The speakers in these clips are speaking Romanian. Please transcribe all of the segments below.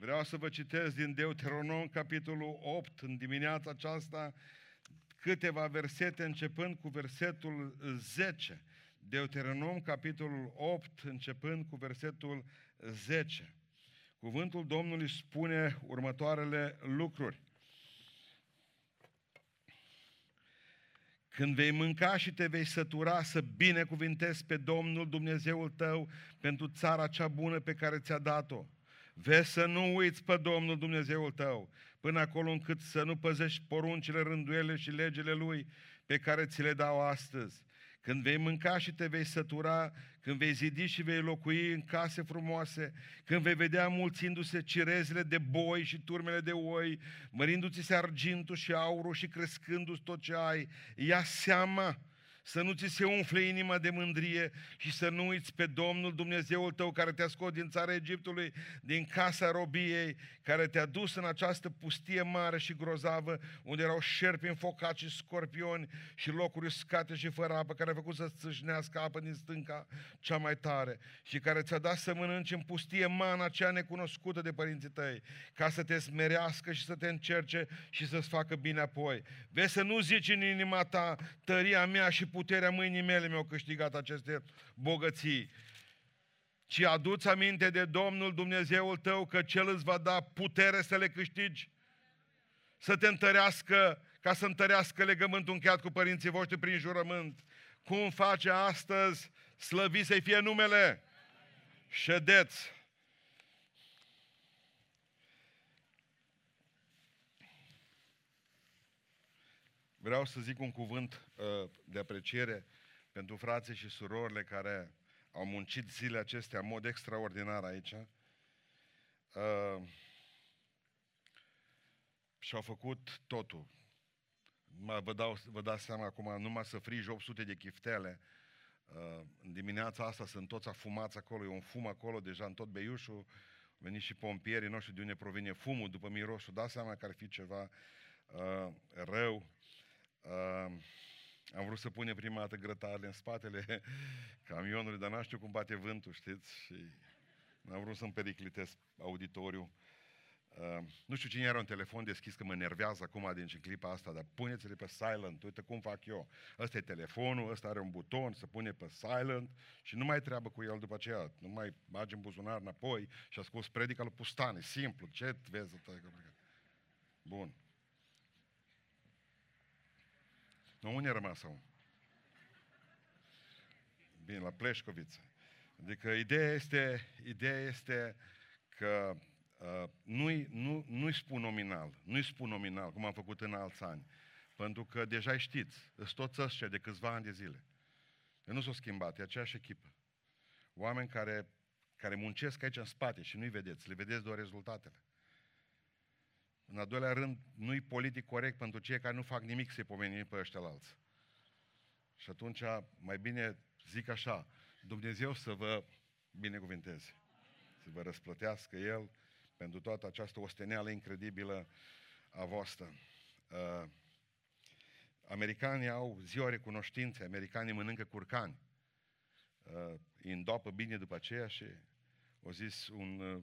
Vreau să vă citesc din Deuteronom, capitolul 8, în dimineața aceasta, câteva versete, începând cu versetul 10. Deuteronom, capitolul 8, începând cu versetul 10. Cuvântul Domnului spune următoarele lucruri. Când vei mânca și te vei sătura, să binecuvintezi pe Domnul Dumnezeul tău pentru țara cea bună pe care ți-a dat-o. Vezi să nu uiți pe Domnul Dumnezeul tău, până acolo încât să nu păzești poruncile, rânduiele și legile Lui pe care ți le dau astăzi. Când vei mânca și te vei sătura, când vei zidi și vei locui în case frumoase, când vei vedea mulțindu-se cirezile de boi și turmele de oi, mărindu-ți se argintul și aurul și crescându-ți tot ce ai, ia seama să nu ți se umfle inima de mândrie și să nu uiți pe Domnul Dumnezeul tău care te-a scos din țara Egiptului, din casa robiei, care te-a dus în această pustie mare și grozavă, unde erau șerpi înfocați și scorpioni și locuri uscate și fără apă, care a făcut să țâșnească apă din stânca cea mai tare și care ți-a dat să mănânci în pustie mana cea necunoscută de părinții tăi, ca să te smerească și să te încerce și să-ți facă bine apoi. Vezi să nu zici în inima ta, tăria mea și puterea mâinii mele mi-au câștigat aceste bogății. Ci aduți aminte de Domnul Dumnezeul tău că Cel îți va da putere să le câștigi, să te întărească, ca să întărească legământul încheiat cu părinții voștri prin jurământ. Cum face astăzi, slăvit să-i fie numele. Ședeți! Vreau să zic un cuvânt uh, de apreciere pentru frații și surorile care au muncit zilele acestea în mod extraordinar aici. Uh, și au făcut totul. Vă, dau, vă dați seama acum, numai să frigi 800 de chiftele, uh, în dimineața asta sunt toți afumați acolo, e un fum acolo deja în tot Beiușul, au venit și pompierii, nu știu de unde provine fumul după mirosul, dați seama că ar fi ceva uh, rău. Uh, am vrut să punem prima dată grătarele în spatele camionului, dar n-am știu cum bate vântul, știți? Și n-am vrut să-mi periclitesc auditoriu. Uh, nu știu cine era un telefon deschis, că mă nervează acum din clipa asta, dar puneți-le pe silent, uite cum fac eu. Ăsta e telefonul, ăsta are un buton, se pune pe silent și nu mai treabă cu el după aceea. Nu mai bagi în buzunar înapoi și asculți predica lui Pustane, simplu, ce vezi? Bun. Nu, unde a rămas om? Bine, la Pleșcoviță. Adică ideea este, ideea este că uh, nu-i, nu, nu-i spun nominal, nu-i spun nominal, cum am făcut în alți ani, pentru că deja știți, sunt toți ăștia de câțiva ani de zile. Eu nu s-au schimbat, e aceeași echipă. Oameni care, care muncesc aici în spate și nu-i vedeți, le vedeți doar rezultatele. În al doilea rând, nu-i politic corect pentru cei care nu fac nimic să-i pomenim pe ăștia alți. Și atunci, mai bine zic așa, Dumnezeu să vă binecuvinteze, să vă răsplătească El pentru toată această osteneală incredibilă a voastră. Uh, americanii au ziua recunoștinței, americanii mănâncă curcani. Uh, îi îndopă bine după aceea și o zis un uh,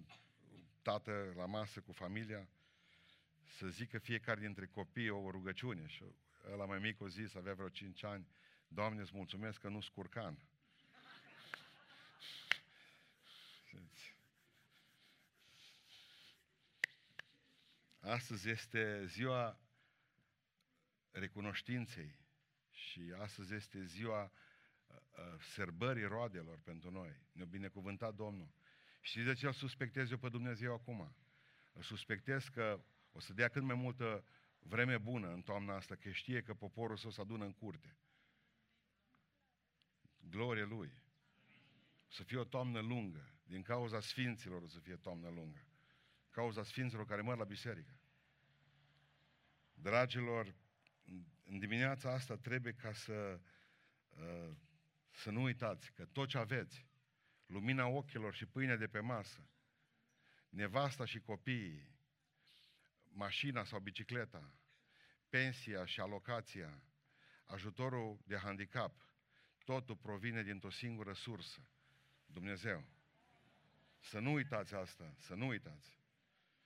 tată la masă cu familia, să zică fiecare dintre copii o rugăciune. Și ăla mai mic o zis, avea vreo 5 ani, Doamne, îți mulțumesc că nu scurcan. Astăzi este ziua recunoștinței și astăzi este ziua uh, uh, sărbării roadelor pentru noi. Ne-a binecuvântat Domnul. Știți de ce îl suspectez eu pe Dumnezeu acum? Îl suspectez că o să dea cât mai multă vreme bună în toamna asta, că știe că poporul său se adună în curte. Glorie Lui. O să fie o toamnă lungă. Din cauza sfinților o să fie toamnă lungă. Cauza sfinților care mor la biserică. Dragilor, în dimineața asta trebuie ca să, uh, să nu uitați că tot ce aveți, lumina ochilor și pâinea de pe masă, nevasta și copiii, mașina sau bicicleta, pensia și alocația, ajutorul de handicap, totul provine dintr-o singură sursă, Dumnezeu. Să nu uitați asta, să nu uitați.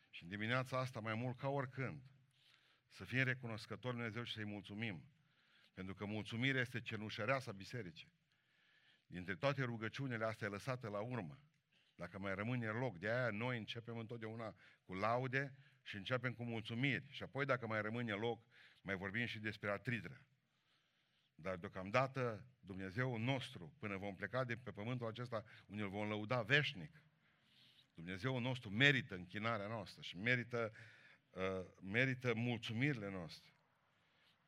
Și în dimineața asta, mai mult ca oricând, să fim recunoscători Dumnezeu și să-i mulțumim. Pentru că mulțumirea este cenușăreasa bisericii. Dintre toate rugăciunile astea e lăsată la urmă. Dacă mai rămâne loc, de aia noi începem întotdeauna cu laude și începem cu mulțumiri. Și apoi, dacă mai rămâne loc, mai vorbim și despre atritră. Dar deocamdată Dumnezeu nostru, până vom pleca de pe pământul acesta, unde îl vom lăuda veșnic, Dumnezeu nostru merită închinarea noastră și merită, uh, merită mulțumirile noastre.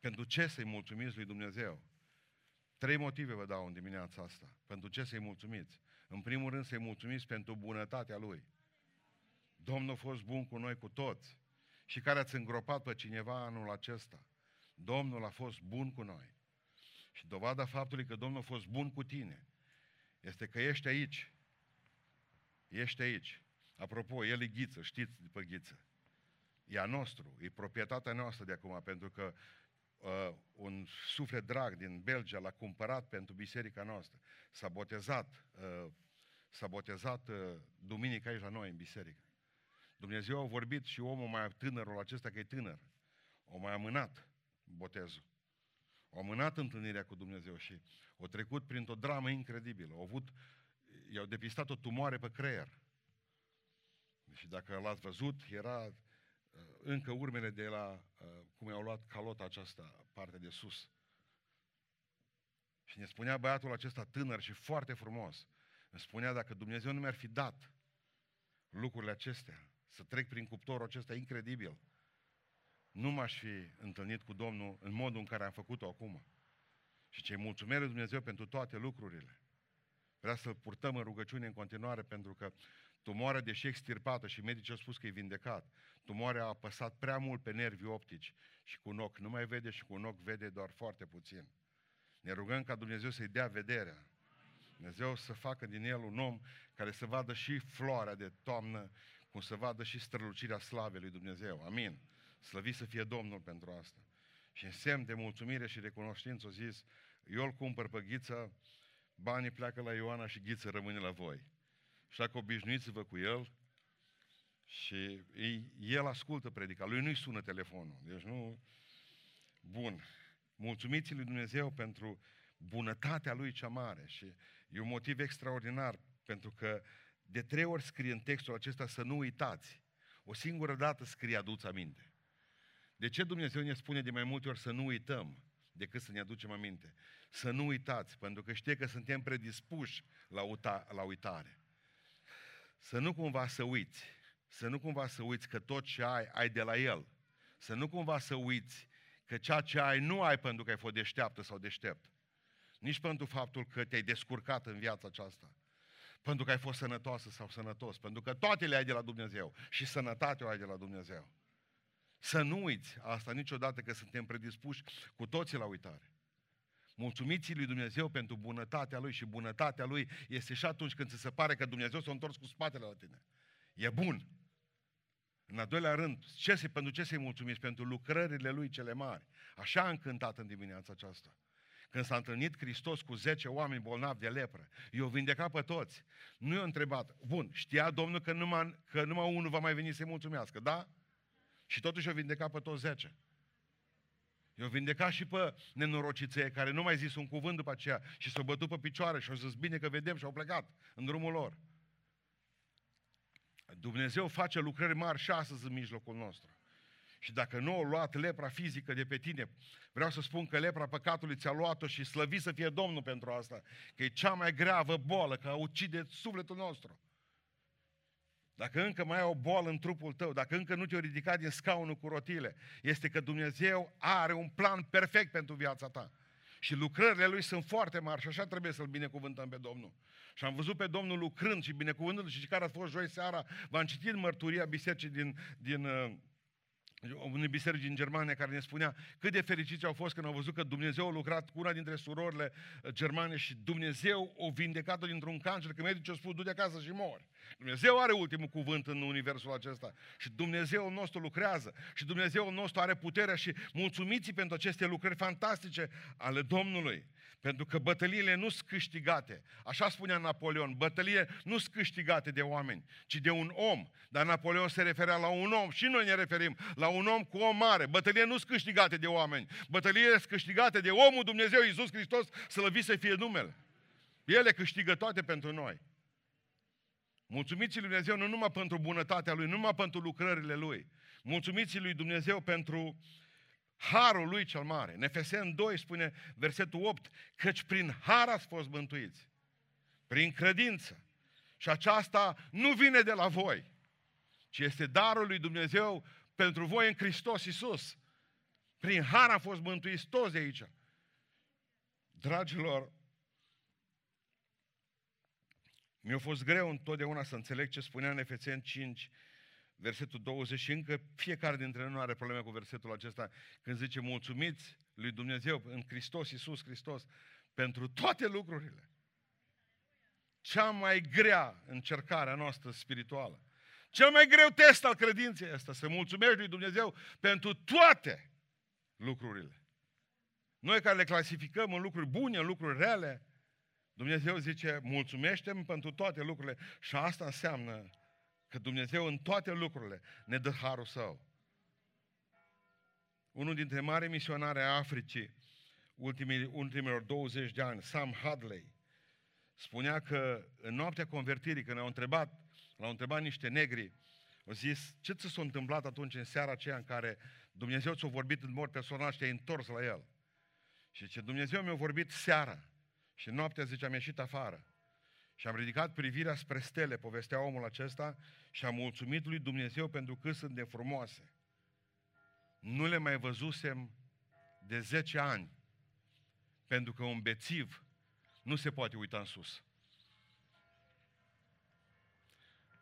Pentru ce să-i mulțumiți lui Dumnezeu? Trei motive vă dau în dimineața asta. Pentru ce să-i mulțumiți? În primul rând să-i mulțumiți pentru bunătatea Lui. Domnul a fost bun cu noi cu toți. Și care ați îngropat pe cineva anul acesta. Domnul a fost bun cu noi. Și dovada faptului că Domnul a fost bun cu tine este că ești aici. Ești aici. Apropo, el e ghiță, știți după ghiță. E a nostru, e proprietatea noastră de acum, pentru că uh, un suflet drag din Belgia l-a cumpărat pentru biserica noastră. S-a botezat, uh, s-a botezat uh, duminica aici la noi în biserică. Dumnezeu a vorbit și omul mai tânărul acesta, că e tânăr, o mai amânat botezul. O amânat întâlnirea cu Dumnezeu și o trecut printr-o dramă incredibilă. Au avut, i-au depistat o tumoare pe creier. Și dacă l-ați văzut, era uh, încă urmele de la uh, cum i-au luat calota aceasta, partea de sus. Și ne spunea băiatul acesta tânăr și foarte frumos, îmi spunea dacă Dumnezeu nu mi-ar fi dat lucrurile acestea, să trec prin cuptorul acesta incredibil, nu m-aș fi întâlnit cu Domnul în modul în care am făcut-o acum. Și ce mulțumesc lui Dumnezeu pentru toate lucrurile. Vreau să-L purtăm în rugăciune în continuare pentru că tumoarea, deși extirpată și medicii au spus că e vindecat, tumoarea a apăsat prea mult pe nervii optici și cu un ochi nu mai vede și cu un ochi vede doar foarte puțin. Ne rugăm ca Dumnezeu să-i dea vederea. Dumnezeu să facă din el un om care să vadă și floarea de toamnă, cum să vadă și strălucirea slavei lui Dumnezeu. Amin. Slăvit să fie Domnul pentru asta. Și în semn de mulțumire și recunoștință, o zis, eu îl cumpăr pe ghiță, banii pleacă la Ioana și ghiță rămâne la voi. Și dacă obișnuiți-vă cu el, și el ascultă predica, lui nu-i sună telefonul. Deci nu... Bun. Mulțumiți lui Dumnezeu pentru bunătatea lui cea mare și e un motiv extraordinar pentru că de trei ori scrie în textul acesta să nu uitați. O singură dată scrie aduți aminte. De ce Dumnezeu ne spune de mai multe ori să nu uităm decât să ne aducem aminte? Să nu uitați, pentru că știe că suntem predispuși la, uita, la uitare. Să nu cumva să uiți, să nu cumva să uiți că tot ce ai, ai de la El. Să nu cumva să uiți că ceea ce ai nu ai pentru că ai fost deșteaptă sau deștept. Nici pentru faptul că te-ai descurcat în viața aceasta. Pentru că ai fost sănătoasă sau sănătos. Pentru că toate le ai de la Dumnezeu. Și sănătatea o ai de la Dumnezeu. Să nu uiți asta niciodată că suntem predispuși cu toții la uitare. Mulțumiți lui Dumnezeu pentru bunătatea Lui și bunătatea Lui este și atunci când ți se pare că Dumnezeu s-a întors cu spatele la tine. E bun. În al doilea rând, ce se, pentru ce să-i mulțumiți? Pentru lucrările Lui cele mari. Așa a încântat în dimineața aceasta. Când s-a întâlnit Hristos cu 10 oameni bolnavi de lepră, i-au vindecat pe toți. Nu i-a întrebat, bun, știa Domnul că numai, că numai unul va mai veni să-i mulțumească, da? Și totuși o vindecat pe toți zece. Eu vindecat și pe nenorociței care nu mai zis un cuvânt după aceea și s-au bătut pe picioare și au zis bine că vedem și au plecat în drumul lor. Dumnezeu face lucrări mari și astăzi în mijlocul nostru. Și dacă nu au luat lepra fizică de pe tine, vreau să spun că lepra păcatului ți-a luat-o și slăvit să fie Domnul pentru asta. Că e cea mai gravă boală, că ucide sufletul nostru. Dacă încă mai ai o boală în trupul tău, dacă încă nu te-o ridicat din scaunul cu rotile, este că Dumnezeu are un plan perfect pentru viața ta. Și lucrările Lui sunt foarte mari și așa trebuie să-L binecuvântăm pe Domnul. Și am văzut pe Domnul lucrând și binecuvântând și care a fost joi seara, v-am citit mărturia bisericii din, din uh, unei biserici din Germania care ne spunea cât de fericiți au fost când au văzut că Dumnezeu a lucrat cu una dintre surorile uh, germane și Dumnezeu o vindecat dintr-un cancer, că medicii au spus, du de acasă și mori. Dumnezeu are ultimul cuvânt în universul acesta și Dumnezeul nostru lucrează și Dumnezeul nostru are puterea și mulțumiți pentru aceste lucrări fantastice ale Domnului. Pentru că bătăliile nu sunt câștigate. Așa spunea Napoleon, bătăliile nu sunt câștigate de oameni, ci de un om. Dar Napoleon se referea la un om și noi ne referim la un om cu o mare. Bătăliile nu sunt câștigate de oameni. Bătăliile sunt câștigate de omul Dumnezeu Iisus Hristos, să să fie numele. Ele câștigă toate pentru noi. Mulțumiți lui Dumnezeu nu numai pentru bunătatea Lui, nu numai pentru lucrările Lui. Mulțumiți lui Dumnezeu pentru harul Lui cel mare. În Efesen 2 spune versetul 8, căci prin har ați fost mântuiți. Prin credință. Și aceasta nu vine de la voi, ci este darul lui Dumnezeu pentru voi în Hristos Iisus. Prin har a fost mântuiți toți de aici. Dragilor, mi-a fost greu întotdeauna să înțeleg ce spunea în Efeseni 5, versetul 20 și încă fiecare dintre noi are probleme cu versetul acesta când zice mulțumiți lui Dumnezeu în Hristos, Iisus Hristos, pentru toate lucrurile. Cea mai grea încercare noastră spirituală. Cel mai greu test al credinței este să mulțumești lui Dumnezeu pentru toate lucrurile. Noi care le clasificăm în lucruri bune, în lucruri rele, Dumnezeu zice, mulțumește pentru toate lucrurile și asta înseamnă că Dumnezeu în toate lucrurile ne dă harul său. Unul dintre mari misionari ai Africii, ultimii, ultimilor 20 de ani, Sam Hadley, spunea că în noaptea convertirii, când au întrebat, l-au întrebat niște negri, au zis, ce ți s-a întâmplat atunci în seara aceea în care Dumnezeu ți-a vorbit în mod personal și te-ai întors la El? Și ce Dumnezeu mi-a vorbit seara și noaptea, zice, am ieșit afară. Și am ridicat privirea spre stele, povestea omul acesta, și am mulțumit lui Dumnezeu pentru că sunt de frumoase. Nu le mai văzusem de 10 ani, pentru că un bețiv nu se poate uita în sus.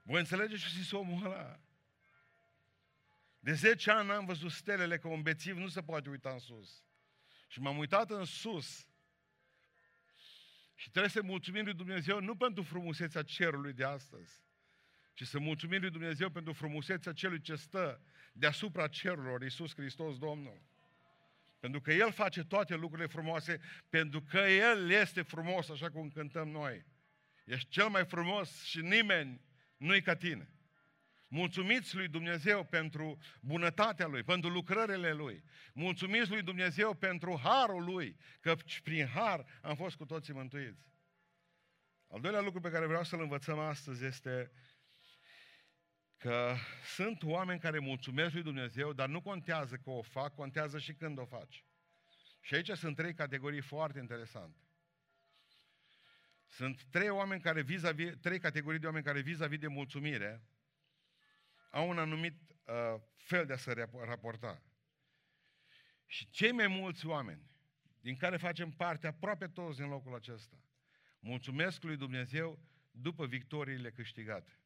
Voi înțelegeți ce zis omul ăla? De 10 ani n-am văzut stelele că un bețiv nu se poate uita în sus. Și m-am uitat în sus și trebuie să mulțumim lui Dumnezeu nu pentru frumusețea cerului de astăzi, ci să mulțumim lui Dumnezeu pentru frumusețea celui ce stă deasupra cerurilor, Iisus Hristos Domnul. Pentru că El face toate lucrurile frumoase, pentru că El este frumos, așa cum cântăm noi. Ești cel mai frumos și nimeni nu-i ca tine. Mulțumiți lui Dumnezeu pentru bunătatea Lui, pentru lucrările Lui. Mulțumiți lui Dumnezeu pentru harul Lui, că prin har am fost cu toții mântuiți. Al doilea lucru pe care vreau să-l învățăm astăzi este că sunt oameni care mulțumesc lui Dumnezeu, dar nu contează că o fac, contează și când o faci. Și aici sunt trei categorii foarte interesante. Sunt trei oameni care vis-a-vis, trei categorii de oameni care vis-a-vis de mulțumire au un anumit uh, fel de a se raporta. Și cei mai mulți oameni, din care facem parte aproape toți din locul acesta, mulțumesc lui Dumnezeu după victoriile câștigate.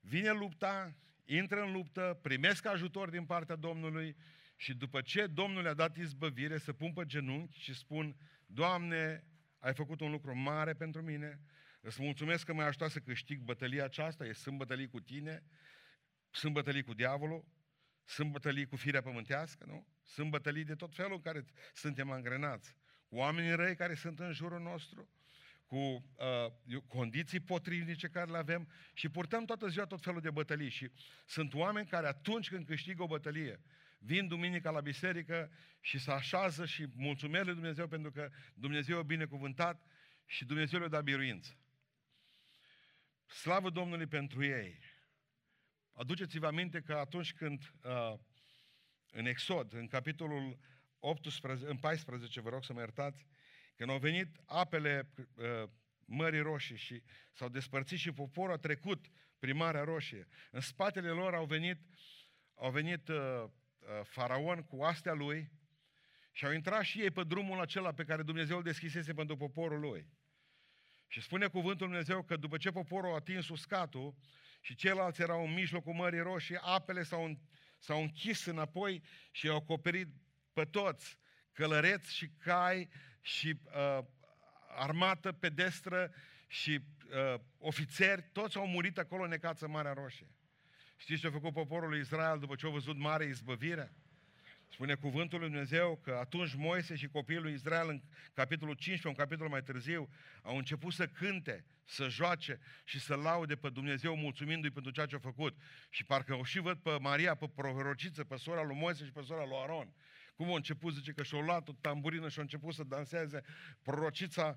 Vine lupta, intră în luptă, primesc ajutor din partea Domnului și după ce Domnul le-a dat izbăvire, să pun pe genunchi și spun, Doamne, ai făcut un lucru mare pentru mine, Îți mulțumesc că m-ai ajutat să câștig bătălia aceasta, e sunt bătălii cu tine, sunt bătălii cu diavolul, sunt bătălii cu firea pământească, nu? Sunt bătălii de tot felul în care suntem angrenați. Cu oamenii răi care sunt în jurul nostru, cu uh, condiții potrivnice care le avem și purtăm toată ziua tot felul de bătălii. Și sunt oameni care atunci când câștigă o bătălie, vin duminica la biserică și se așează și mulțumesc lui Dumnezeu pentru că Dumnezeu e binecuvântat și Dumnezeu le-a dat biruință. Slavă Domnului pentru ei! Aduceți-vă aminte că atunci când uh, în Exod, în capitolul 18, în 14, vă rog să mă iertați, când au venit apele uh, Mării Roșii și s-au despărțit și poporul a trecut prin Marea Roșie. În spatele lor au venit, au venit uh, uh, faraon cu astea lui și au intrat și ei pe drumul acela pe care Dumnezeu îl deschisese pentru poporul lui. Și spune cuvântul Dumnezeu că după ce poporul a atins uscatul și ceilalți erau în mijlocul Mării Roșii, apele s-au, s-au închis înapoi și au acoperit pe toți, călăreți și cai și uh, armată pedestră și uh, ofițeri, toți au murit acolo necați în Marea Roșie. Știți ce a făcut poporul lui Israel după ce au văzut mare izbăvire? Spune cuvântul lui Dumnezeu că atunci Moise și copiii lui Israel în capitolul 15, un capitol mai târziu, au început să cânte, să joace și să laude pe Dumnezeu mulțumindu-i pentru ceea ce a făcut. Și parcă o și văd pe Maria, pe prorociță, pe sora lui Moise și pe sora lui Aron. Cum a început, zice că și-a luat o tamburină și a început să danseze prorocița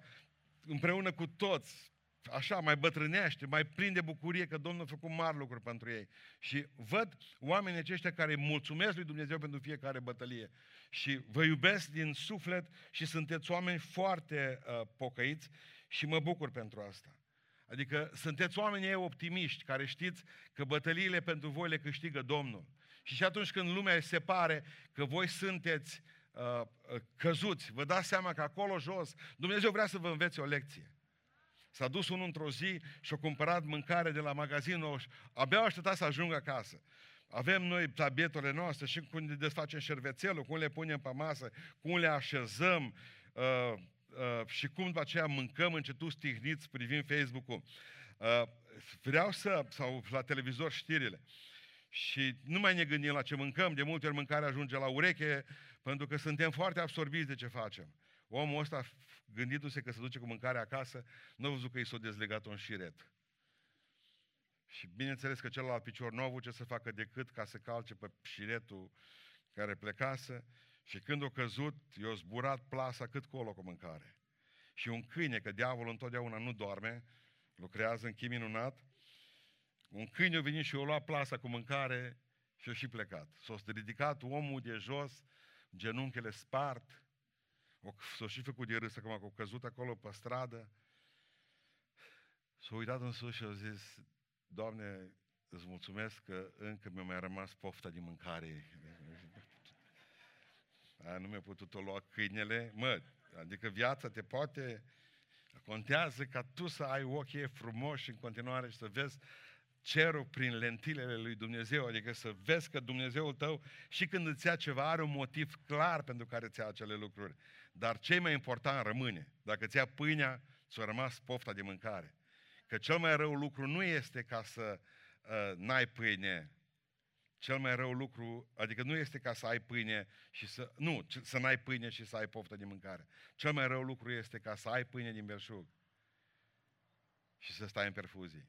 împreună cu toți, așa, mai bătrânește, mai prinde bucurie că Domnul a făcut mari lucruri pentru ei. Și văd oamenii aceștia care mulțumesc lui Dumnezeu pentru fiecare bătălie. Și vă iubesc din suflet și sunteți oameni foarte uh, pocăiți și mă bucur pentru asta. Adică sunteți oameni optimiști care știți că bătăliile pentru voi le câștigă Domnul. Și și atunci când lumea se pare că voi sunteți uh, uh, căzuți, vă dați seama că acolo jos Dumnezeu vrea să vă învețe o lecție. S-a dus unul într-o zi și a cumpărat mâncare de la magazinul și abia aștepta să ajungă acasă. Avem noi tabletele noastre și cum ne desfacem șervețelul, cum le punem pe masă, cum le așezăm uh, uh, și cum după aceea mâncăm încetul stihniți privind Facebook-ul. Uh, vreau să, sau la televizor știrile. Și nu mai ne gândim la ce mâncăm, de multe ori mâncarea ajunge la ureche, pentru că suntem foarte absorbiți de ce facem. Omul ăsta, gândindu-se că se duce cu mâncare acasă, nu a văzut că i s-a dezlegat un șiret. Și bineînțeles că celălalt picior nu a avut ce să facă decât ca să calce pe șiretul care plecase și când a căzut, i-a zburat plasa cât colo cu mâncare. Și un câine, că diavolul întotdeauna nu doarme, lucrează în chim minunat, un câine a venit și a luat plasa cu mâncare și a și plecat. S-a ridicat omul de jos, genunchele spart, s-a și făcut de râs acum că a căzut acolo pe stradă, s-a uitat în sus și a zis, Doamne, îți mulțumesc că încă mi-a mai rămas pofta de mâncare. A, nu mi-a putut o lua câinele. Mă, adică viața te poate... Contează ca tu să ai ochii frumoși în continuare și să vezi cerul prin lentilele lui Dumnezeu, adică să vezi că Dumnezeul tău și când îți ia ceva are un motiv clar pentru care îți ia acele lucruri. Dar cel mai important rămâne. Dacă ți ia pâinea, ți-a rămas pofta de mâncare. Că cel mai rău lucru nu este ca să uh, n-ai pâine. Cel mai rău lucru, adică nu este ca să ai pâine și să... Nu, să n-ai pâine și să ai poftă de mâncare. Cel mai rău lucru este ca să ai pâine din belșug și să stai în perfuzie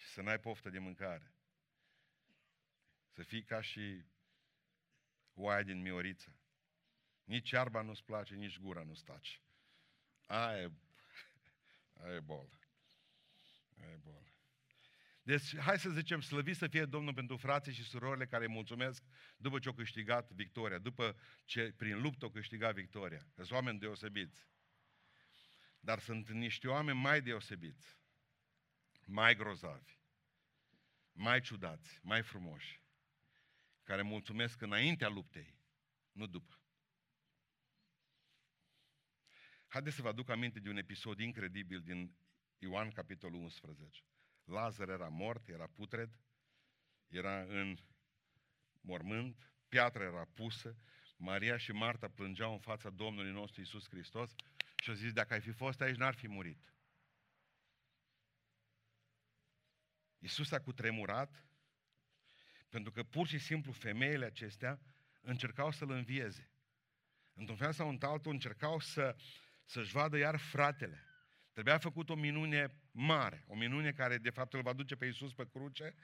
și să n-ai poftă de mâncare. Să fii ca și oaia din Mioriță. Nici iarba nu-ți place, nici gura nu-ți tace. Aia e, aia e bolă. Aia e bolă. Deci, hai să zicem, slăvit să fie Domnul pentru frații și surorile care îi mulțumesc după ce au câștigat victoria, după ce prin luptă au câștigat victoria. Că sunt oameni deosebiți. Dar sunt niște oameni mai deosebiți mai grozavi, mai ciudați, mai frumoși, care mulțumesc înaintea luptei, nu după. Haideți să vă aduc aminte de un episod incredibil din Ioan, capitolul 11. Lazar era mort, era putred, era în mormânt, piatra era pusă, Maria și Marta plângeau în fața Domnului nostru Isus Hristos și au zis, dacă ai fi fost aici, n-ar fi murit. Iisus a cutremurat pentru că pur și simplu femeile acestea încercau să-l învieze. Într-un fel sau într-altul încercau să, să-și vadă iar fratele. Trebuia făcut o minune mare, o minune care de fapt îl va duce pe Iisus pe cruce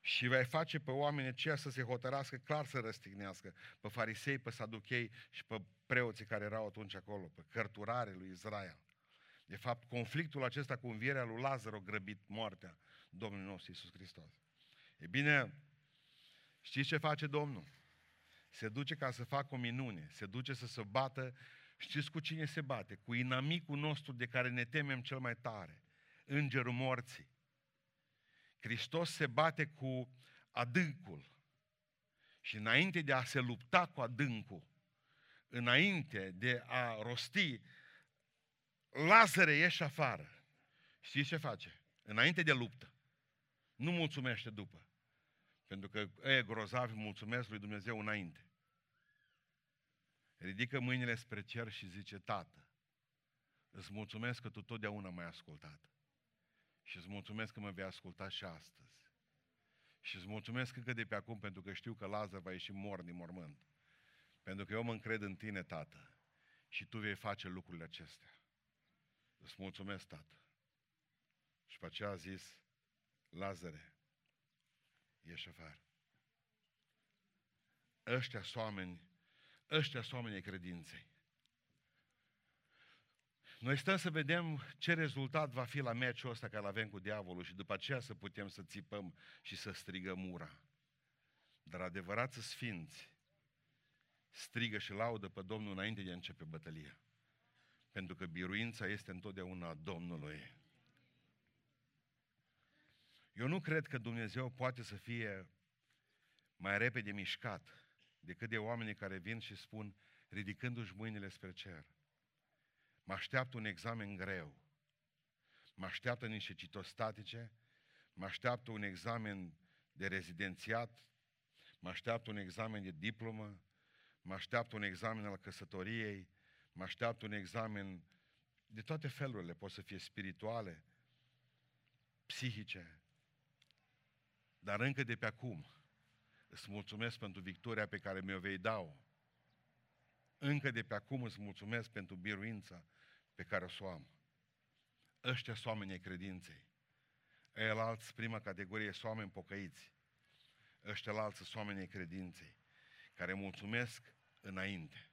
și va face pe oamenii aceia să se hotărască clar să răstignească pe farisei, pe saduchei și pe preoții care erau atunci acolo, pe cărturare lui Israel. De fapt, conflictul acesta cu învierea lui Lazar a grăbit moartea Domnul nostru Iisus Hristos. E bine, știți ce face Domnul? Se duce ca să facă o minune, se duce să se bată, știți cu cine se bate? Cu inamicul nostru de care ne temem cel mai tare, îngerul morții. Hristos se bate cu adâncul. Și înainte de a se lupta cu adâncul, înainte de a rosti, Lazare, ieși afară. Știți ce face? Înainte de luptă. Nu mulțumește după. Pentru că e grozav, mulțumesc lui Dumnezeu înainte. Ridică mâinile spre cer și zice, Tată, Îți mulțumesc că tu totdeauna m-ai ascultat. Și îți mulțumesc că mă vei asculta și astăzi. Și îți mulțumesc încă de pe acum pentru că știu că Lazar va ieși mor din mormânt. Pentru că eu mă încred în tine, Tată. Și tu vei face lucrurile acestea. Îți mulțumesc, Tată. Și pe aceea a zis, Lazare, ieși afară. Ăștia sunt oameni, ăștia sunt oamenii credinței. Noi stăm să vedem ce rezultat va fi la meciul ăsta care îl avem cu diavolul și după aceea să putem să țipăm și să strigăm ura. Dar adevărați sfinți strigă și laudă pe Domnul înainte de a începe bătălia. Pentru că biruința este întotdeauna a Domnului. Eu nu cred că Dumnezeu poate să fie mai repede mișcat decât de oamenii care vin și spun, ridicându-și mâinile spre cer, mă așteaptă un examen greu, mă așteaptă niște citostatice, mă așteaptă un examen de rezidențiat, mă așteaptă un examen de diplomă, mă așteaptă un examen al căsătoriei, mă așteaptă un examen de toate felurile, pot să fie spirituale, psihice, dar încă de pe acum îți mulțumesc pentru victoria pe care mi-o vei da Încă de pe acum îți mulțumesc pentru biruința pe care o să o am. Ăștia sunt oamenii credinței. El alți, prima categorie, sunt oameni pocăiți. Ăștia alți sunt oamenii credinței, care mulțumesc înainte.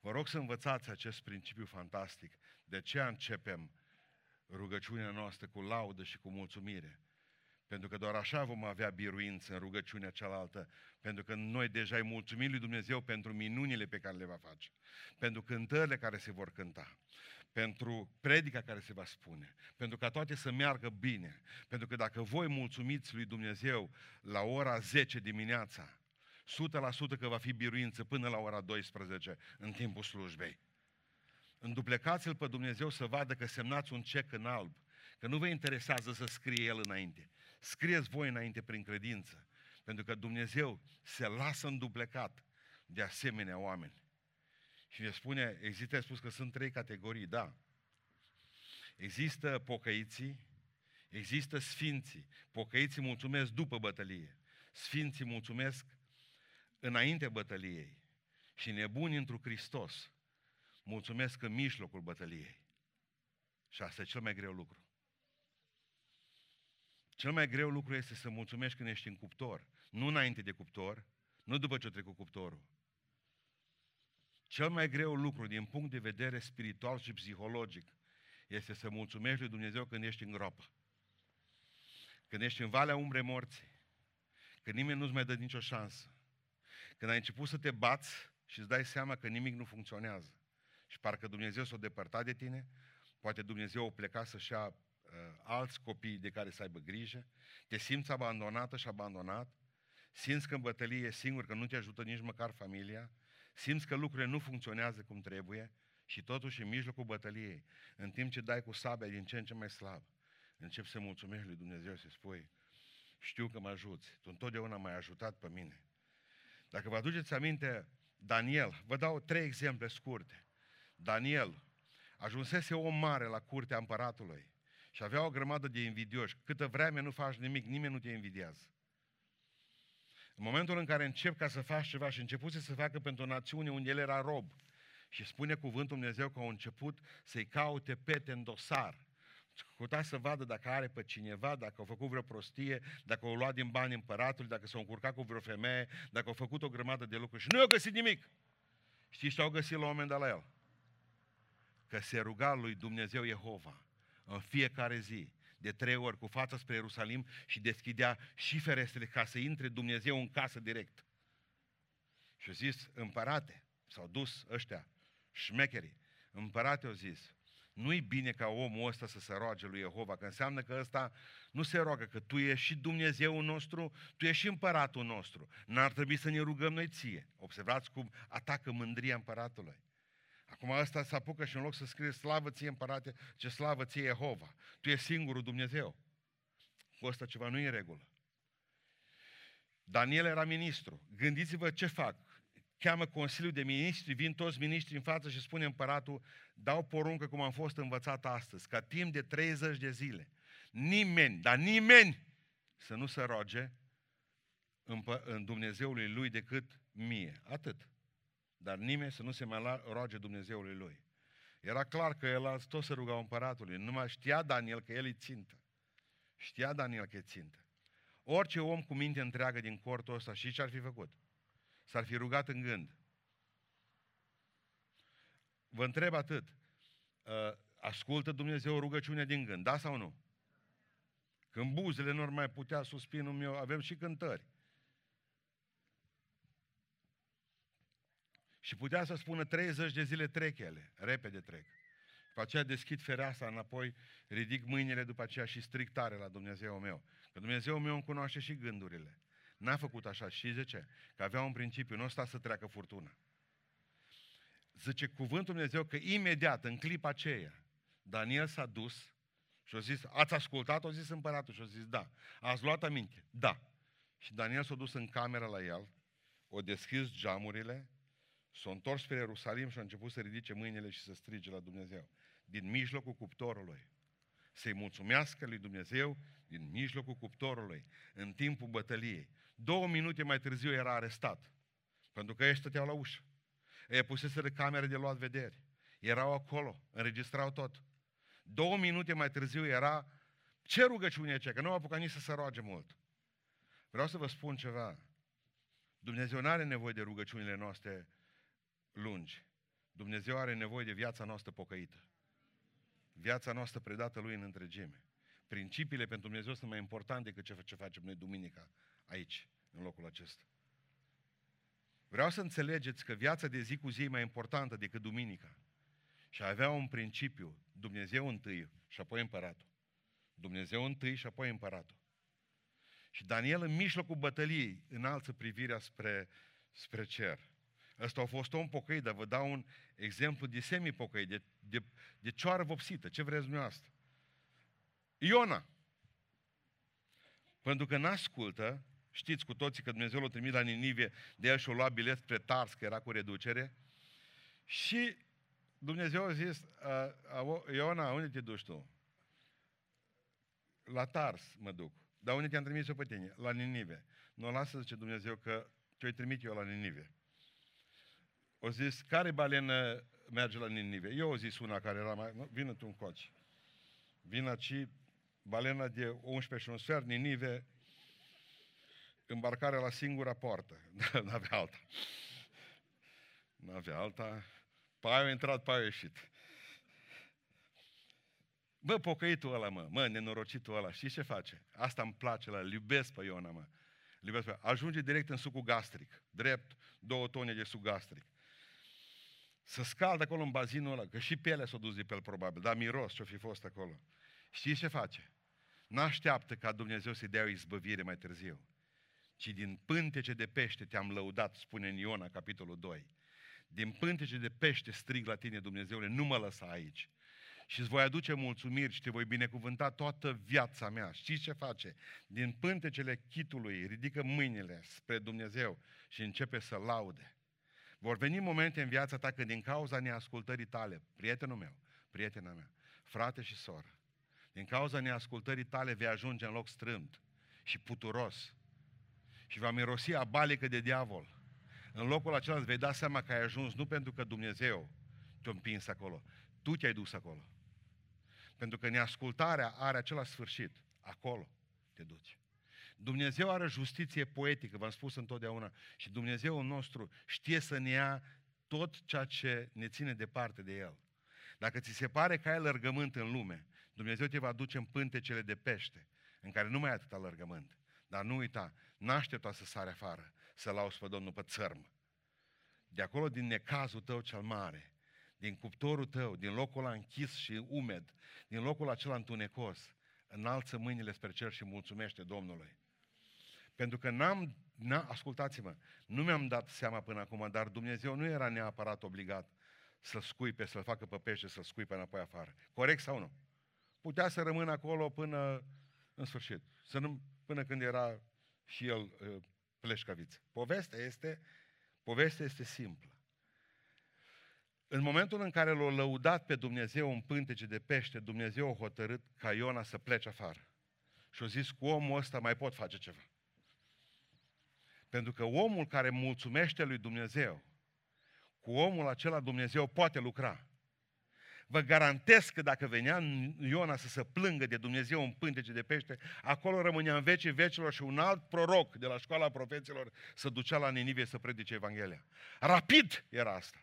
Vă rog să învățați acest principiu fantastic. De ce începem rugăciunea noastră cu laudă și cu mulțumire? Pentru că doar așa vom avea biruință în rugăciunea cealaltă. Pentru că noi deja îi mulțumim lui Dumnezeu pentru minunile pe care le va face. Pentru cântările care se vor cânta. Pentru predica care se va spune. Pentru ca toate să meargă bine. Pentru că dacă voi mulțumiți lui Dumnezeu la ora 10 dimineața, 100% că va fi biruință până la ora 12 în timpul slujbei. Înduplecați-l pe Dumnezeu să vadă că semnați un cec în alb, că nu vă interesează să scrie el înainte. Scrieți voi înainte prin credință, pentru că Dumnezeu se lasă înduplecat de asemenea oameni. Și ne spune, există spus că sunt trei categorii, da. Există pocăiții, există sfinții. Pocăiții mulțumesc după bătălie. Sfinții mulțumesc înainte bătăliei. Și nebuni într Hristos mulțumesc în mijlocul bătăliei. Și asta e cel mai greu lucru. Cel mai greu lucru este să mulțumești când ești în cuptor. Nu înainte de cuptor, nu după ce a trecut cuptorul. Cel mai greu lucru din punct de vedere spiritual și psihologic este să mulțumești lui Dumnezeu când ești în groapă. Când ești în valea umbrei morții. Când nimeni nu-ți mai dă nicio șansă. Când ai început să te bați și îți dai seama că nimic nu funcționează. Și parcă Dumnezeu s-a depărtat de tine, poate Dumnezeu a plecat să-și ia uh, alți copii de care să aibă grijă, te simți abandonată și abandonat, simți că în bătălie e singur, că nu te ajută nici măcar familia, simți că lucrurile nu funcționează cum trebuie și totuși în mijlocul bătăliei, în timp ce dai cu sabia din ce în ce mai slab, începi să mulțumești lui Dumnezeu și spui, știu că mă ajuți, tu întotdeauna m-ai ajutat pe mine. Dacă vă aduceți aminte, Daniel, vă dau trei exemple scurte. Daniel ajunsese om mare la curtea împăratului și avea o grămadă de invidioși. Câtă vreme nu faci nimic, nimeni nu te invidiază. În momentul în care încep ca să faci ceva și începuse să facă pentru o națiune unde el era rob și spune cuvântul Dumnezeu că au început să-i caute pete în dosar, Căuta să vadă dacă are pe cineva, dacă au făcut vreo prostie, dacă au luat din bani împăratul, dacă s-au încurcat cu vreo femeie, dacă au făcut o grămadă de lucruri. Și nu au găsit nimic. Știți ce au găsit la un moment dat la el? Că se ruga lui Dumnezeu Jehova în fiecare zi, de trei ori, cu fața spre Ierusalim și deschidea și ferestrele ca să intre Dumnezeu în casă direct. Și au zis, împărate, s-au dus ăștia, șmecherii, împărate au zis, nu-i bine ca omul ăsta să se roage lui Jehova, că înseamnă că ăsta nu se roagă, că tu ești și Dumnezeul nostru, tu ești și împăratul nostru. N-ar trebui să ne rugăm noi ție. Observați cum atacă mândria împăratului. Acum ăsta se apucă și în loc să scrie slavă ție împărate, ce slavă ție Jehova. Tu ești singurul Dumnezeu. Cu ăsta ceva nu e în regulă. Daniel era ministru. Gândiți-vă ce fac. cheamă Consiliul de Ministri, vin toți ministrii în față și spune împăratul, dau poruncă cum am fost învățat astăzi, ca timp de 30 de zile, nimeni, dar nimeni să nu se roage în, în Dumnezeului lui decât mie. Atât. Dar nimeni să nu se mai roage Dumnezeului lui. Era clar că el tot se ruga împăratului. Numai știa Daniel că el e țintă. Știa Daniel că e țintă. Orice om cu minte întreagă din cortul ăsta, și ce ar fi făcut? S-ar fi rugat în gând. Vă întreb atât. Uh, ascultă Dumnezeu rugăciunea din gând, da sau nu? Când buzele nu mai putea suspinul meu, avem și cântări. Și putea să spună 30 de zile trec ele, repede trec. După aceea deschid fereastra înapoi, ridic mâinile după aceea și stric tare la Dumnezeu meu. Că Dumnezeu meu îmi cunoaște și gândurile. N-a făcut așa. Și zice Că avea un principiu, nu sta să treacă furtuna. Zice cuvântul Dumnezeu că imediat, în clipa aceea, Daniel s-a dus și a zis, ați ascultat? A zis împăratul și a zis, da. Ați luat aminte? Da. Și Daniel s-a dus în cameră la el, o deschis geamurile, s-a întors spre Ierusalim și a început să ridice mâinile și să strige la Dumnezeu. Din mijlocul cuptorului. Să-i mulțumească lui Dumnezeu din mijlocul cuptorului, în timpul bătăliei. Două minute mai târziu era arestat. Pentru că ei stăteau la ușă. Ei puseseră camere de luat vederi. Erau acolo, înregistrau tot. Două minute mai târziu era ce rugăciune e ce? Că nu au apucat nici să se roage mult. Vreau să vă spun ceva. Dumnezeu nu are nevoie de rugăciunile noastre lungi. Dumnezeu are nevoie de viața noastră pocăită. Viața noastră predată Lui în întregime. Principiile pentru Dumnezeu sunt mai importante decât ce, ce facem noi duminica aici, în locul acesta. Vreau să înțelegeți că viața de zi cu zi e mai importantă decât duminica. Și avea un principiu, Dumnezeu întâi și apoi împăratul. Dumnezeu întâi și apoi împăratul. Și Daniel în mijlocul bătăliei înalță privirea spre, spre cer. Ăsta a fost om pocăit, dar vă dau un exemplu de semi-pocăit, de, de, de cioară vopsită. Ce vreți dumneavoastră? Iona. Pentru că n-ascultă, știți cu toții că Dumnezeu l-a trimis la Ninive, de el și-a luat bilet spre Tars, că era cu reducere, și Dumnezeu a zis, Iona, unde te duci tu? La Tars mă duc. Dar unde te-am trimis eu pe tine? La Ninive. Nu lasă, zice Dumnezeu, că te-ai trimit eu la Ninive. O zis, care balenă merge la Ninive? Eu o zis una care era mai... Vină tu în coci. Vin aici, balena de 11 și un sfert, Ninive, îmbarcarea la singura poartă. N-avea alta. N-avea alta. Paiul a intrat, paiul a ieșit. Bă, pocăitul ăla, mă, mă, nenorocitul ăla, știi ce face? Asta îmi place la iubesc pe Iona, mă. Iubesc pe Ajunge direct în sucul gastric, drept, două tone de suc gastric. Să scaldă acolo în bazinul ăla, că și pielea s-a dus de pe el probabil, dar miros ce-o fi fost acolo. Știi ce face? N-așteaptă ca Dumnezeu să-i dea o izbăvire mai târziu, ci din pântece de pește te-am lăudat, spune în Iona, capitolul 2. Din pântece de pește strig la tine, Dumnezeule, nu mă lăsa aici. Și îți voi aduce mulțumiri și te voi binecuvânta toată viața mea. Știți ce face? Din pântecele chitului ridică mâinile spre Dumnezeu și începe să laude. Vor veni momente în viața ta când din cauza neascultării tale, prietenul meu, prietena mea, frate și soră, din cauza neascultării tale vei ajunge în loc strâmt și puturos și va mirosi abalică de diavol. În locul acela îți vei da seama că ai ajuns nu pentru că Dumnezeu te-a împins acolo, tu te-ai dus acolo. Pentru că neascultarea are același sfârșit. Acolo te duci. Dumnezeu are justiție poetică, v-am spus întotdeauna, și Dumnezeul nostru știe să ne ia tot ceea ce ne ține departe de El. Dacă ți se pare că ai lărgământ în lume, Dumnezeu te va duce în pântecele de pește, în care nu mai ai atâta lărgământ. Dar nu uita, naște-te să sare afară, să lauzi pe Domnul pe țărm. De acolo, din necazul tău cel mare, din cuptorul tău, din locul ăla închis și umed, din locul acela întunecos, înalță mâinile spre cer și mulțumește Domnului. Pentru că n-am, n-am ascultați-mă, nu mi-am dat seama până acum, dar Dumnezeu nu era neapărat obligat să-l scuipe, să-l facă pe pește, să-l scuipe înapoi afară. Corect sau nu? Putea să rămână acolo până în sfârșit, să nu, până când era și el uh, pleșcăviț. Povestea este, Povestea este simplă. În momentul în care l-a lăudat pe Dumnezeu în pântece de pește, Dumnezeu a hotărât ca Iona să plece afară. Și a zis, cu omul ăsta mai pot face ceva. Pentru că omul care mulțumește lui Dumnezeu, cu omul acela Dumnezeu poate lucra. Vă garantez că dacă venea Iona să se plângă de Dumnezeu în pântece de pește, acolo rămânea în vecii vecilor și un alt proroc de la școala profeților să ducea la Ninive să predice Evanghelia. Rapid era asta.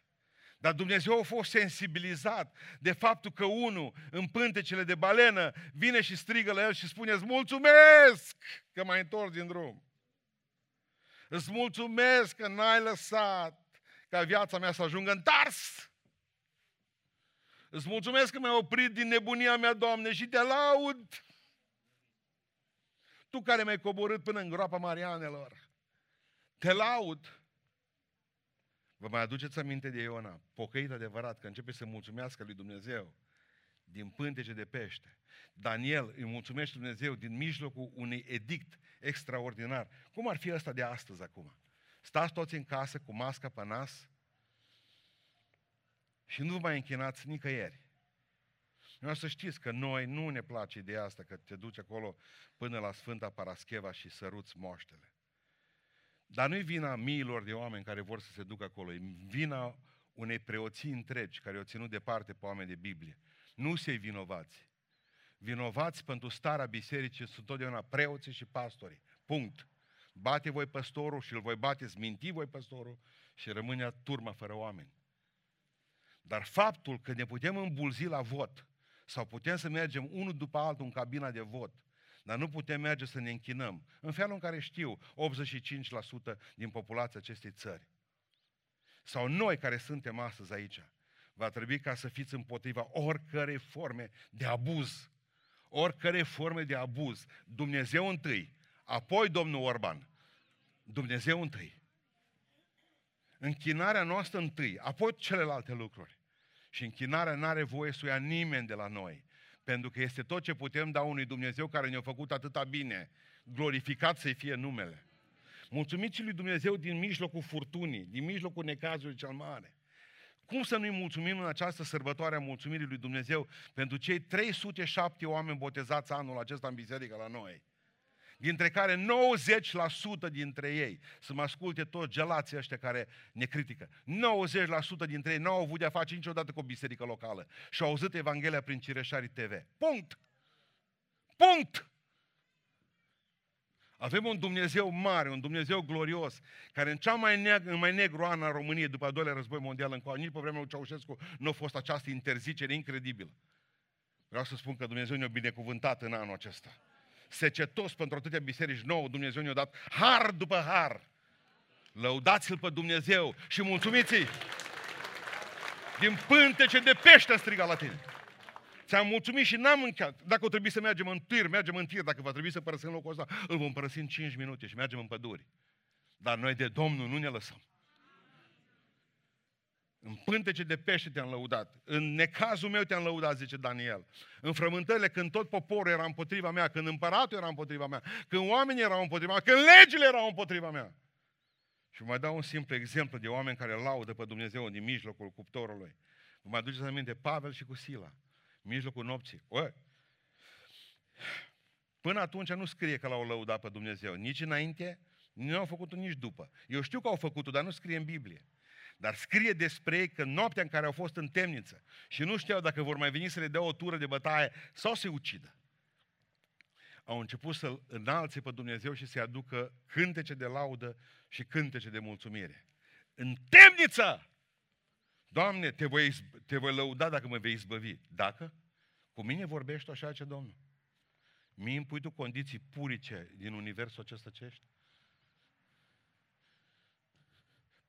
Dar Dumnezeu a fost sensibilizat de faptul că unul în pântecele de balenă vine și strigă la el și spune îți mulțumesc că m-ai întors din drum. Îți mulțumesc că n-ai lăsat ca viața mea să ajungă în tars. Îți mulțumesc că m-ai oprit din nebunia mea, Doamne, și te laud. Tu care m-ai coborât până în groapa Marianelor. Te laud. Vă mai aduceți aminte de Iona, pocăit adevărat, că începe să mulțumească lui Dumnezeu din pântece de pește. Daniel îi mulțumește Dumnezeu din mijlocul unui edict extraordinar. Cum ar fi ăsta de astăzi acum? Stați toți în casă cu masca pe nas și nu vă mai închinați nicăieri. Noi să știți că noi nu ne place ideea asta, că te duci acolo până la Sfânta Parascheva și săruți moștele. Dar nu-i vina miilor de oameni care vor să se ducă acolo, e vina unei preoții întregi care au ținut departe pe oameni de Biblie. Nu se vinovați. Vinovați pentru starea bisericii sunt totdeauna preoții și pastorii. Punct. Bate voi păstorul și îl voi bate, minti voi păstorul și rămâne turma fără oameni. Dar faptul că ne putem îmbulzi la vot sau putem să mergem unul după altul în cabina de vot, dar nu putem merge să ne închinăm, în felul în care știu 85% din populația acestei țări. Sau noi care suntem astăzi aici, va trebui ca să fiți împotriva oricărei forme de abuz. Oricărei forme de abuz. Dumnezeu întâi, apoi domnul Orban. Dumnezeu întâi. Închinarea noastră întâi, apoi celelalte lucruri. Și închinarea nu are voie să o ia nimeni de la noi. Pentru că este tot ce putem da unui Dumnezeu care ne-a făcut atâta bine. Glorificat să-i fie numele. Mulțumiți lui Dumnezeu din mijlocul furtunii, din mijlocul necazului cel mare. Cum să nu-i mulțumim în această sărbătoare a mulțumirii lui Dumnezeu pentru cei 307 oameni botezați anul acesta în biserică la noi? dintre care 90% dintre ei, să mă asculte toți gelații ăștia care ne critică, 90% dintre ei n-au avut de-a face niciodată cu o biserică locală și au auzit Evanghelia prin Cireșarii TV. Punct! Punct! Avem un Dumnezeu mare, un Dumnezeu glorios, care în cea mai, neg- în mai negru an a României, după al doilea război mondial, în nici pe vremea lui Ceaușescu, nu a fost această interzicere incredibilă. Vreau să spun că Dumnezeu ne-a binecuvântat în anul acesta secetos pentru atâtea biserici nouă, Dumnezeu ne-a dat har după har. Lăudați-L pe Dumnezeu și mulțumiți-i. Din pântece de pește striga la tine. Ți-am mulțumit și n-am încheiat. Dacă o trebuie să mergem în tir, mergem în tir. Dacă va trebui să părăsim locul ăsta, îl vom părăsi în 5 minute și mergem în păduri. Dar noi de Domnul nu ne lăsăm. În pântece de pește te-am lăudat. În necazul meu te-am lăudat, zice Daniel. În frământările, când tot poporul era împotriva mea, când împăratul era împotriva mea, când oamenii erau împotriva mea, când legile erau împotriva mea. Și mai dau un simplu exemplu de oameni care laudă pe Dumnezeu din mijlocul cuptorului. Vă mai aduceți aminte Pavel și cu Sila, în mijlocul nopții. Oi! Până atunci nu scrie că l-au lăudat pe Dumnezeu. Nici înainte, nu au făcut-o nici după. Eu știu că au făcut-o, dar nu scrie în Biblie. Dar scrie despre ei că noaptea în care au fost în temniță și nu știau dacă vor mai veni să le dea o tură de bătaie sau să se ucidă, au început să-L înalțe pe Dumnezeu și să-i aducă cântece de laudă și cântece de mulțumire. În temniță! Doamne, te voi, te voi lăuda dacă mă vei izbăvi. Dacă? Cu mine vorbești așa ce Domnul? Mie îmi pui tu condiții purice din universul acesta ce ești?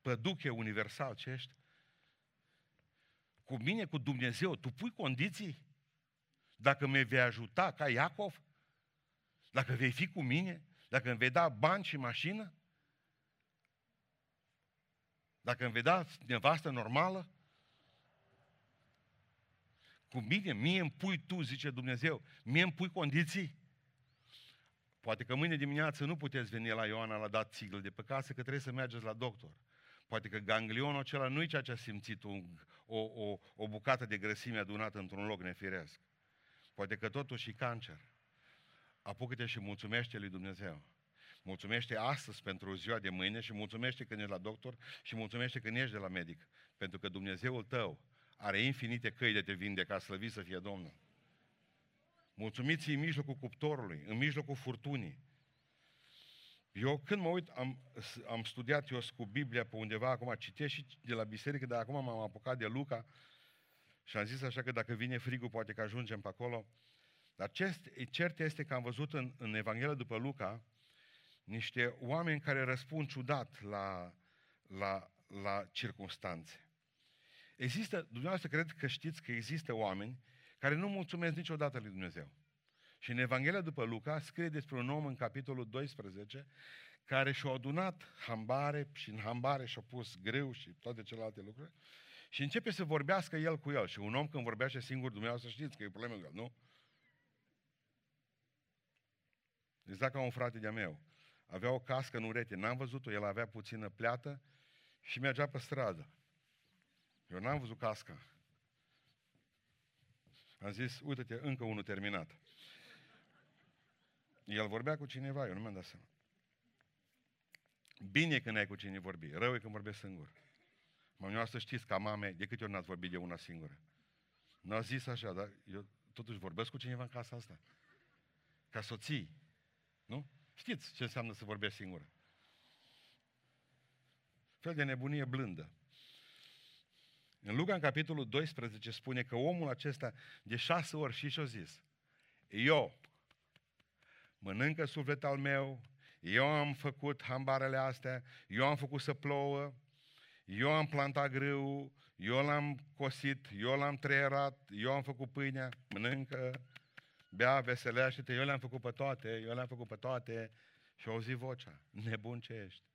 păduche universal ce ești? Cu mine, cu Dumnezeu, tu pui condiții? Dacă me vei ajuta ca Iacov? Dacă vei fi cu mine? Dacă îmi vei da bani și mașină? Dacă îmi vei da nevastă normală? Cu mine, mie îmi pui tu, zice Dumnezeu, mie îmi pui condiții? Poate că mâine dimineață nu puteți veni la Ioana la dat țiglă de pe casă, că trebuie să mergeți la doctor. Poate că ganglionul acela nu e ceea ce a simțit un, o, o, o bucată de grăsime adunată într-un loc nefiresc. Poate că totuși e cancer. Apucă-te și mulțumește lui Dumnezeu. Mulțumește astăzi pentru ziua de mâine și mulțumește când ești la doctor și mulțumește când ești de la medic. Pentru că Dumnezeul tău are infinite căi de te vindeca, slăvit să fie Domnul. Mulțumiți în mijlocul cuptorului, în mijlocul furtunii. Eu când mă uit, am, am studiat eu cu Biblia pe undeva, acum citesc și de la biserică, dar acum m-am apucat de Luca și am zis așa că dacă vine frigul, poate că ajungem pe acolo. Dar cert este că am văzut în, în Evanghelia după Luca niște oameni care răspund ciudat la, la, la circunstanțe. Există, dumneavoastră cred că știți că există oameni care nu mulțumesc niciodată lui Dumnezeu. Și în Evanghelia după Luca scrie despre un om în capitolul 12 care și-a adunat hambare și în hambare și-a pus greu și toate celelalte lucruri și începe să vorbească el cu el. Și un om când vorbește singur, dumneavoastră știți că e problemă cu el, nu? Exact ca un frate de-a meu. Avea o cască în urete, n-am văzut-o, el avea puțină pleată și mergea pe stradă. Eu n-am văzut casca. Am zis, uite-te, încă unul terminat. El vorbea cu cineva, eu nu mi-am dat seama. Bine când ai cu cine vorbi, rău e când vorbești singur. Mă, să știți, ca mame, de câte ori n-ați vorbit de una singură? Nu a zis așa, dar eu totuși vorbesc cu cineva în casa asta. Ca soții. Nu? Știți ce înseamnă să vorbești singură. Fel de nebunie blândă. În Luca, în capitolul 12, spune că omul acesta de șase ori și și-a zis, eu mănâncă suflet al meu, eu am făcut hambarele astea, eu am făcut să plouă, eu am plantat grâu, eu l-am cosit, eu l-am treierat, eu am făcut pâinea, mănâncă, bea, veselește-te, eu le-am făcut pe toate, eu le-am făcut pe toate și au zis vocea, nebun ce ești.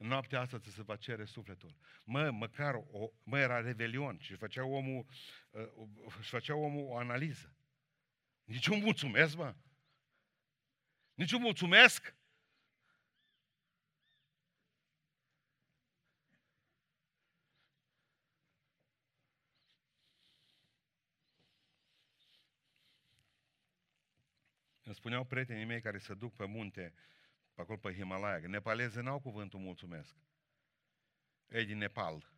În noaptea asta ți se va cere sufletul. Mă, măcar, o, mă, era revelion și făcea omul, uh, își făcea omul o analiză. Nici un mulțumesc, mă. Nici un mulțumesc. Îmi spuneau prietenii mei care se duc pe munte, pe acolo pe Himalaya, că nepalezii n-au cuvântul mulțumesc. Ei din Nepal.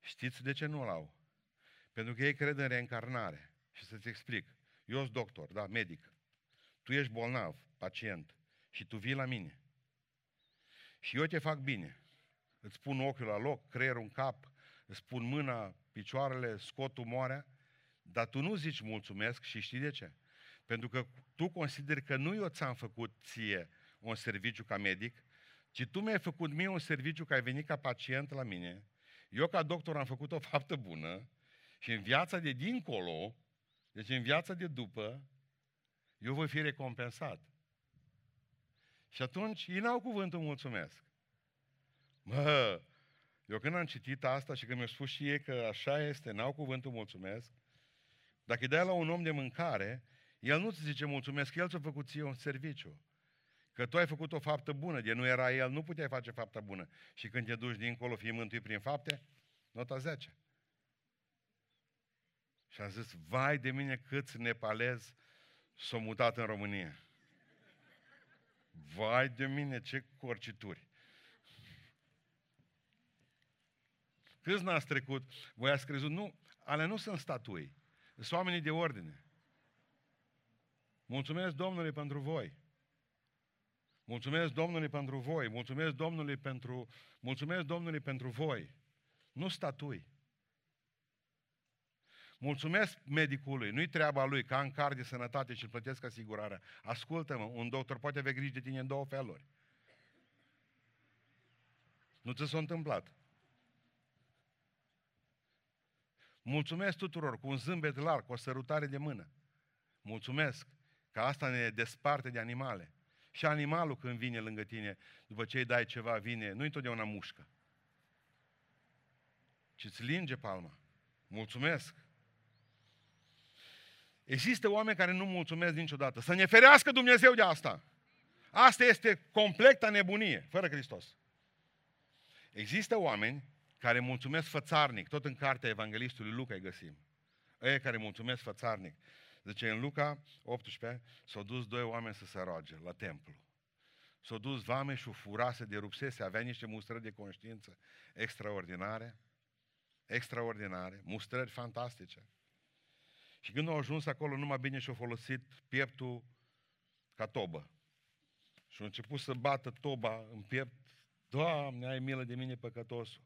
Știți de ce nu-l au? Pentru că ei cred în reîncarnare. Și să-ți explic. Eu sunt doctor, da, medic. Tu ești bolnav, pacient, și tu vii la mine. Și eu te fac bine. Îți pun ochiul la loc, creierul în cap, îți pun mâna, picioarele, scot tumoarea, dar tu nu zici mulțumesc și știi de ce? Pentru că tu consideri că nu eu ți-am făcut ție un serviciu ca medic, ci tu mi-ai făcut mie un serviciu că ai venit ca pacient la mine, eu ca doctor am făcut o faptă bună și în viața de dincolo, deci în viața de după, eu voi fi recompensat. Și atunci ei n-au cuvântul mulțumesc. Mă, eu când am citit asta și când mi-au spus și ei că așa este, n-au cuvântul mulțumesc, dacă îi dai la un om de mâncare, el nu ți zice mulțumesc, el ți-a făcut ție un serviciu. Că tu ai făcut o faptă bună, de nu era el, nu puteai face faptă bună. Și când te duci dincolo, fii mântuit prin fapte, nota 10. Și am zis, vai de mine câți nepalezi s-au mutat în România. Vai de mine, ce corcituri. Câți n-ați trecut? Voi ați crezut? Nu, ale nu sunt statui. Sunt oamenii de ordine. Mulțumesc Domnului pentru voi. Mulțumesc Domnului pentru voi. Mulțumesc Domnului pentru, mulțumesc Domnului pentru voi. Nu statui. Mulțumesc medicului, nu-i treaba lui, că am card de sănătate și îl plătesc asigurarea. Ascultă-mă, un doctor poate avea grijă de tine în două feluri. Nu ți s-a întâmplat. Mulțumesc tuturor cu un zâmbet larg, cu o sărutare de mână. Mulțumesc. Că asta ne desparte de animale. Și animalul când vine lângă tine, după ce îi dai ceva, vine, nu întotdeauna mușcă. Ci îți linge palma. Mulțumesc. Există oameni care nu mulțumesc niciodată. Să ne ferească Dumnezeu de asta. Asta este completa nebunie, fără Hristos. Există oameni care mulțumesc fățarnic, tot în cartea Evanghelistului Luca îi găsim. Ei care mulțumesc fățarnic. Zice, în Luca 18 s-au dus doi oameni să se roage la templu. S-au dus vame și furase de rupsese, avea niște mustrări de conștiință extraordinare, extraordinare, mustrări fantastice. Și când au ajuns acolo, numai bine și-au folosit pieptul ca tobă. Și au început să bată toba în piept. Doamne, ai milă de mine, păcătosul.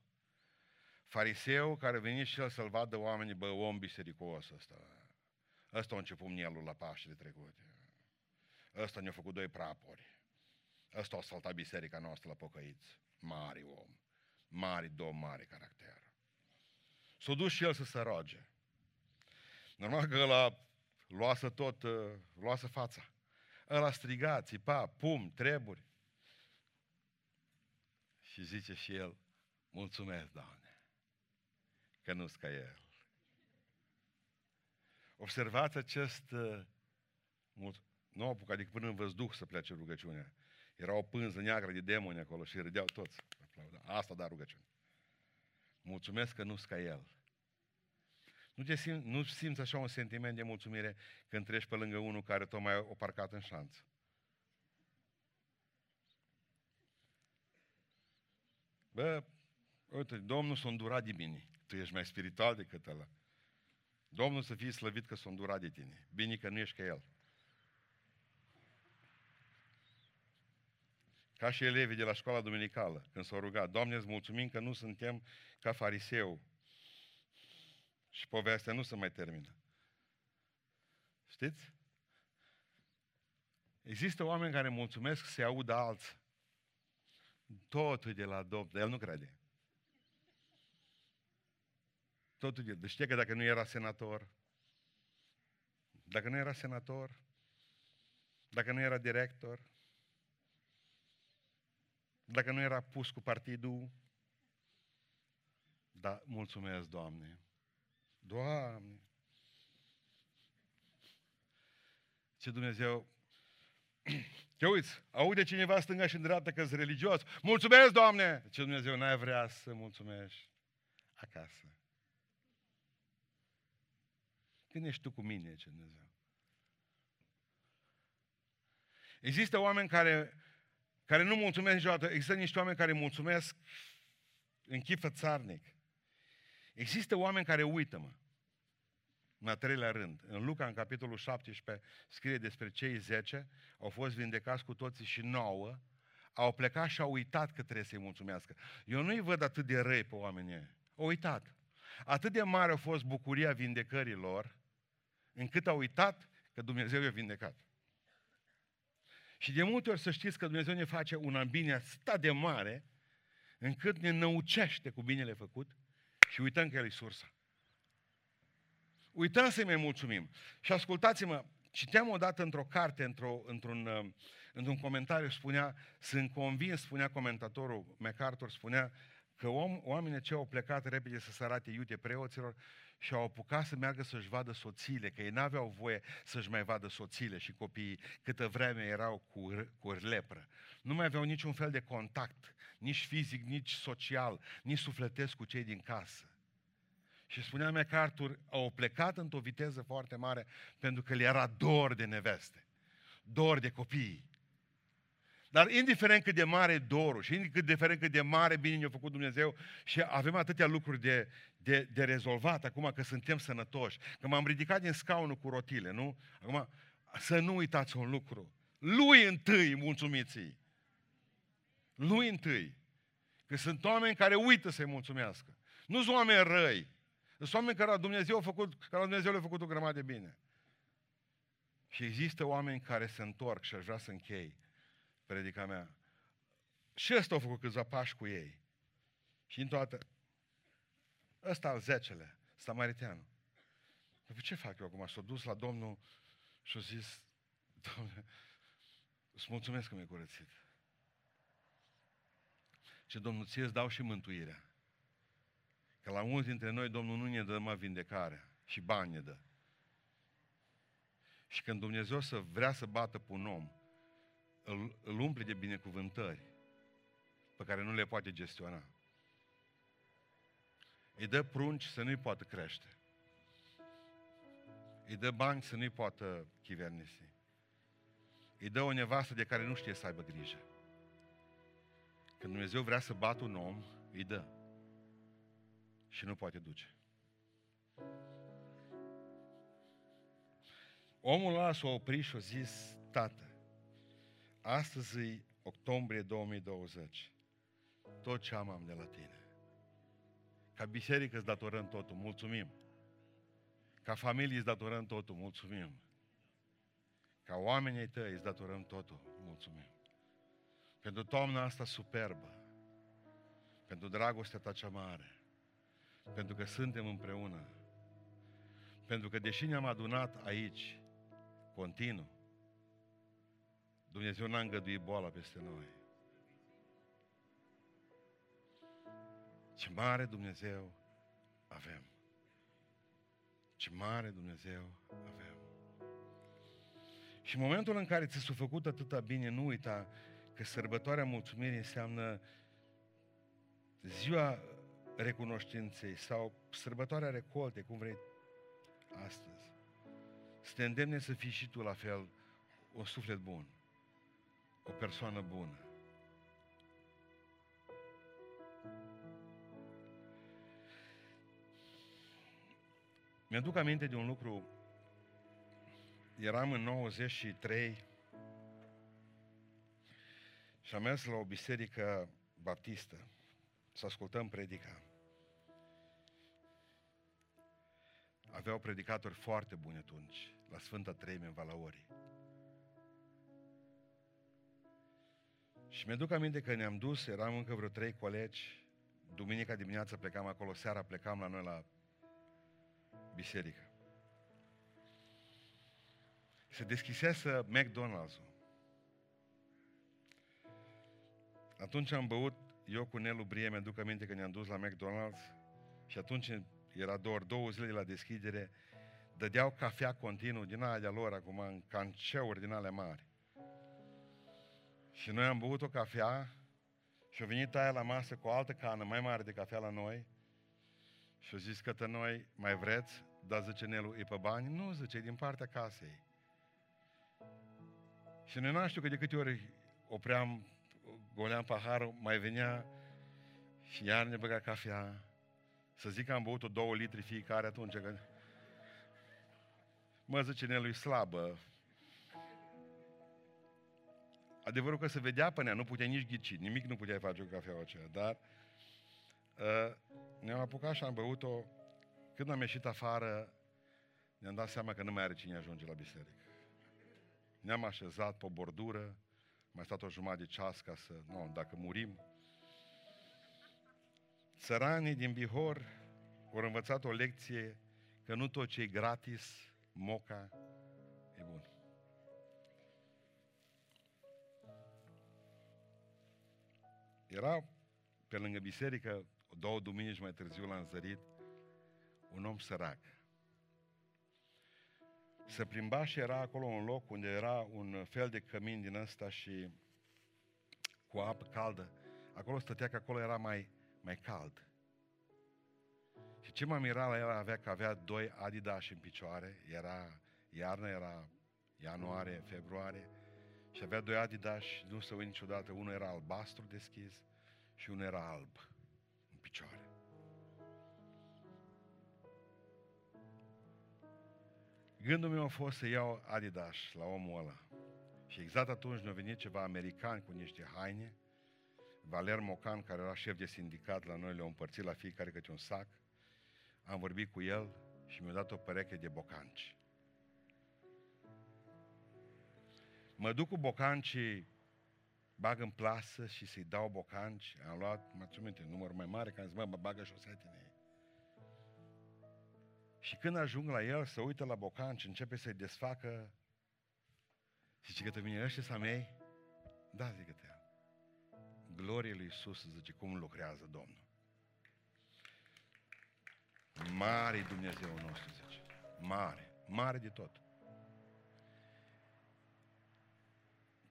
Fariseu care veni și el să-l vadă oamenii, bă, om bisericos ăsta. Ăsta a început mielul la Paștele trecute. Ăsta ne-a făcut doi prapori. Ăsta a saltat biserica noastră la pocăiți. Mari om. Mari domn, mare caracter. S-a dus și el să se roage. Normal că ăla luase tot, uh, luase fața. Ăla striga, țipa, pum, treburi. Și zice și el, mulțumesc, Doamne, că nu-s ca el. Observați acest... Uh, nu au apucat decât până în văzduh să plece rugăciunea. Era o pânză neagră de demoni acolo și râdeau toți. Asta da rugăciune. Mulțumesc că nu-s ca el. Nu, te simți, nu simți așa un sentiment de mulțumire când treci pe lângă unul care tocmai o parcat în șanț. Bă, uite, Domnul s-a îndurat de mine. Tu ești mai spiritual decât ăla. Domnul să fie slăvit că s-a îndurat de tine. Bine că nu ești ca El. Ca și elevii de la școala duminicală, când s-au rugat, Doamne, îți mulțumim că nu suntem ca fariseu, și povestea nu se mai termină. Știți? Există oameni care mulțumesc să se audă alții. Totul de la Domnul, el nu crede. Totul de... Deci știe că dacă nu era senator, dacă nu era senator, dacă nu era director, dacă nu era pus cu partidul, da, mulțumesc, Doamne. Doamne! Ce Dumnezeu... Te uiți, aude cineva stânga și în dreapta că religios. Mulțumesc, Doamne! Ce Dumnezeu n-ai vrea să mulțumești acasă. Când ești tu cu mine, ce Dumnezeu? Există oameni care, care nu mulțumesc niciodată. Există niște oameni care mulțumesc în chifă țarnic. Există oameni care uită, mă. În a treilea rând, în Luca, în capitolul 17, scrie despre cei 10, au fost vindecați cu toții și nouă, au plecat și au uitat că trebuie să-i mulțumească. Eu nu-i văd atât de răi pe oamenii Au uitat. Atât de mare a fost bucuria vindecărilor, încât au uitat că Dumnezeu i-a vindecat. Și de multe ori să știți că Dumnezeu ne face un bine atât de mare, încât ne năucește cu binele făcut și uităm că El e sursa. Uităm să-i mai mulțumim. Și ascultați-mă, citeam odată într-o carte, într-o, într-un, uh, într-un comentariu, spunea, sunt convins, spunea comentatorul MacArthur, spunea că om, oamenii ce au plecat repede să se arate iute preoților și au apucat să meargă să-și vadă soțiile, că ei n-aveau voie să-și mai vadă soțiile și copiii câtă vreme erau cu, cu lepră. Nu mai aveau niciun fel de contact, nici fizic, nici social, nici sufletesc cu cei din casă. Și spunea mea că Artur au plecat într-o viteză foarte mare pentru că le era dor de neveste, dor de copii. Dar indiferent cât de mare dorul și indiferent cât de mare bine ne-a făcut Dumnezeu și avem atâtea lucruri de, de, de rezolvat acum că suntem sănătoși, că m-am ridicat din scaunul cu rotile, nu? Acum, să nu uitați un lucru. Lui întâi mulțumiți Lui întâi. Că sunt oameni care uită să-i mulțumească. Nu sunt oameni răi. Sunt oameni care Dumnezeu a făcut, care Dumnezeu le-a făcut o grămadă de bine. Și există oameni care se întorc și aș vrea să închei predica mea. Și ăsta a făcut câțiva pași cu ei. Și în toată... Ăsta al zecele, Samariteanu. Păi ce fac eu acum? S-a dus la Domnul și a zis, Doamne, îți mulțumesc că mi-ai curățit. Ce Domnul ție îți dau și mântuirea. Că la mulți dintre noi Domnul nu ne dă numai vindecarea și bani ne dă. Și când Dumnezeu să vrea să bată pe un om, îl, îl umple de binecuvântări pe care nu le poate gestiona. Îi dă prunci să nu-i poată crește. Îi dă bani să nu-i poată chivernisi. Îi dă o nevastă de care nu știe să aibă grijă. Când Dumnezeu vrea să bată un om, îi dă. Și nu poate duce. Omul ăla s-a oprit și a zis, tată, astăzi e octombrie 2020. Tot ce am am de la tine. Ca biserică îți datorăm totul, mulțumim. Ca familie îți datorăm totul, mulțumim. Ca oamenii tăi îți datorăm totul, mulțumim. Pentru toamna asta superbă, pentru dragostea ta cea mare, pentru că suntem împreună, pentru că deși ne-am adunat aici, continuu, Dumnezeu n-a îngăduit boala peste noi. Ce mare Dumnezeu avem. Ce mare Dumnezeu avem. Și în momentul în care ți s-a făcut atâta bine, nu uita că sărbătoarea mulțumirii înseamnă ziua recunoștinței sau sărbătoarea recolte, cum vrei astăzi. Să te îndemne să fii și tu la fel un suflet bun, o persoană bună. Mi-aduc aminte de un lucru. Eram în 93 și am mers la o biserică baptistă să ascultăm predica. Aveau predicatori foarte buni atunci, la Sfânta Treime în Valaori. Și mi-aduc aminte că ne-am dus, eram încă vreo trei colegi, duminica dimineața plecam acolo, seara plecam la noi la biserică. Se deschisese McDonald's-ul. Atunci am băut, eu cu Nelu Brie, mi-aduc aminte că ne-am dus la McDonald's și atunci era doar două zile de la deschidere, dădeau cafea continuu din aia de lor acum, în canceuri din ale mari. Și noi am băut o cafea și a venit aia la masă cu o altă cană mai mare de cafea la noi și a zis că noi mai vreți, dar zice Nelu, e pe bani? Nu, zice, e din partea casei. Și noi nu știu că de câte ori opream, goleam paharul, mai venea și iar ne băga cafea. Să zic că am băut-o două litri fiecare atunci. Că... Mă, zice Nelu, e slabă. Adevărul că se vedea pe nea, nu putea nici ghici, nimic nu puteai face cu cafeaua aceea, dar uh, ne-am apucat și am băut-o. Când am ieșit afară, ne-am dat seama că nu mai are cine ajunge la biserică. Ne-am așezat pe o bordură, mai stat o jumătate de ceas ca să, nu, dacă murim. Țăranii din Bihor au învățat o lecție că nu tot ce e gratis, moca, e bun. Era pe lângă biserică, două duminici mai târziu l-am zărit, un om sărac. Se plimba și era acolo un loc unde era un fel de cămin din ăsta și cu apă caldă. Acolo stătea că acolo era mai, mai cald. Și ce mă mira la el avea că avea doi Adidas în picioare, era iarnă, era ianuarie, februarie, și avea doi Adidas și nu se uit niciodată, unul era albastru deschis și unul era alb în picioare. Gândul meu a fost să iau Adidas la omul ăla. Și exact atunci ne-a venit ceva american cu niște haine. Valer Mocan, care era șef de sindicat la noi, le-a împărțit la fiecare câte un sac. Am vorbit cu el și mi-a dat o pereche de bocanci. Mă duc cu bocancii, bag în plasă și să-i dau bocanci. Am luat, mă țin minte, număr mai mare, că am zis, mă, mă bagă șosetele ei. Și când ajung la el, să uită la bocanci, începe să-i desfacă. Zice că mine, ăștia să mei? Da, zică te Glorie lui Iisus, zice, cum lucrează Domnul. Mare Dumnezeu nostru, zice. Mare, mare de tot.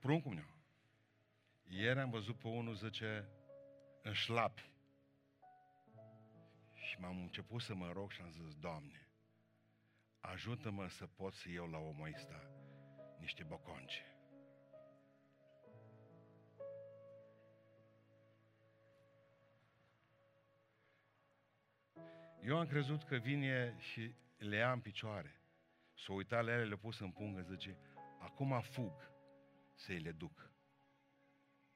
Pruncul meu. Ieri am văzut pe unul, zice, în șlapi. Și m-am început să mă rog și am zis, Doamne, ajută-mă să pot să iau la omul ăsta niște boconce. Eu am crezut că vine și le ia în picioare. S-o uita la ele, le pus în pungă, zice, acum fug să-i le duc.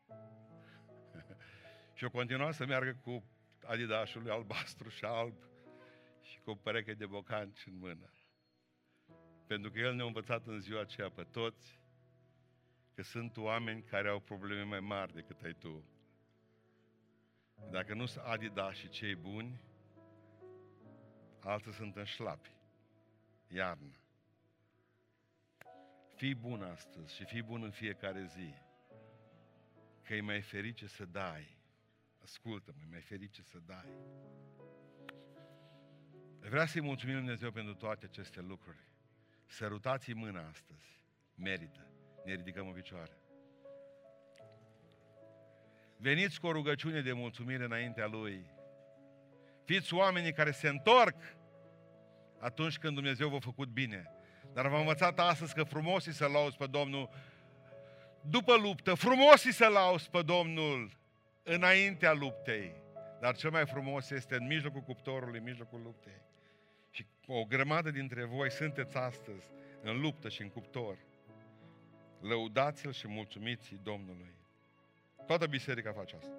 și eu continua să meargă cu adidașul lui albastru și alb și cu o pereche de bocanci în mână. Pentru că el ne-a învățat în ziua aceea pe toți că sunt oameni care au probleme mai mari decât ai tu. Dacă nu sunt Adidas și cei buni, alții sunt în șlapi. Iarnă. Fii bun astăzi și fii bun în fiecare zi. Că e mai ferice să dai. Ascultă-mă, e mai ferice să dai. Vreau să-i mulțumim Dumnezeu pentru toate aceste lucruri. Sărutați-i mâna astăzi. Merită. Ne ridicăm în picioare. Veniți cu o rugăciune de mulțumire înaintea Lui. Fiți oamenii care se întorc atunci când Dumnezeu v-a făcut bine. Dar v-am învățat astăzi că frumos să lauzi pe Domnul după luptă, frumos să lauzi pe Domnul înaintea luptei. Dar cel mai frumos este în mijlocul cuptorului, în mijlocul luptei. Și o grămadă dintre voi sunteți astăzi în luptă și în cuptor. Lăudați-L și mulțumiți Domnului. Toată biserica face asta.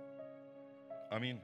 Amin.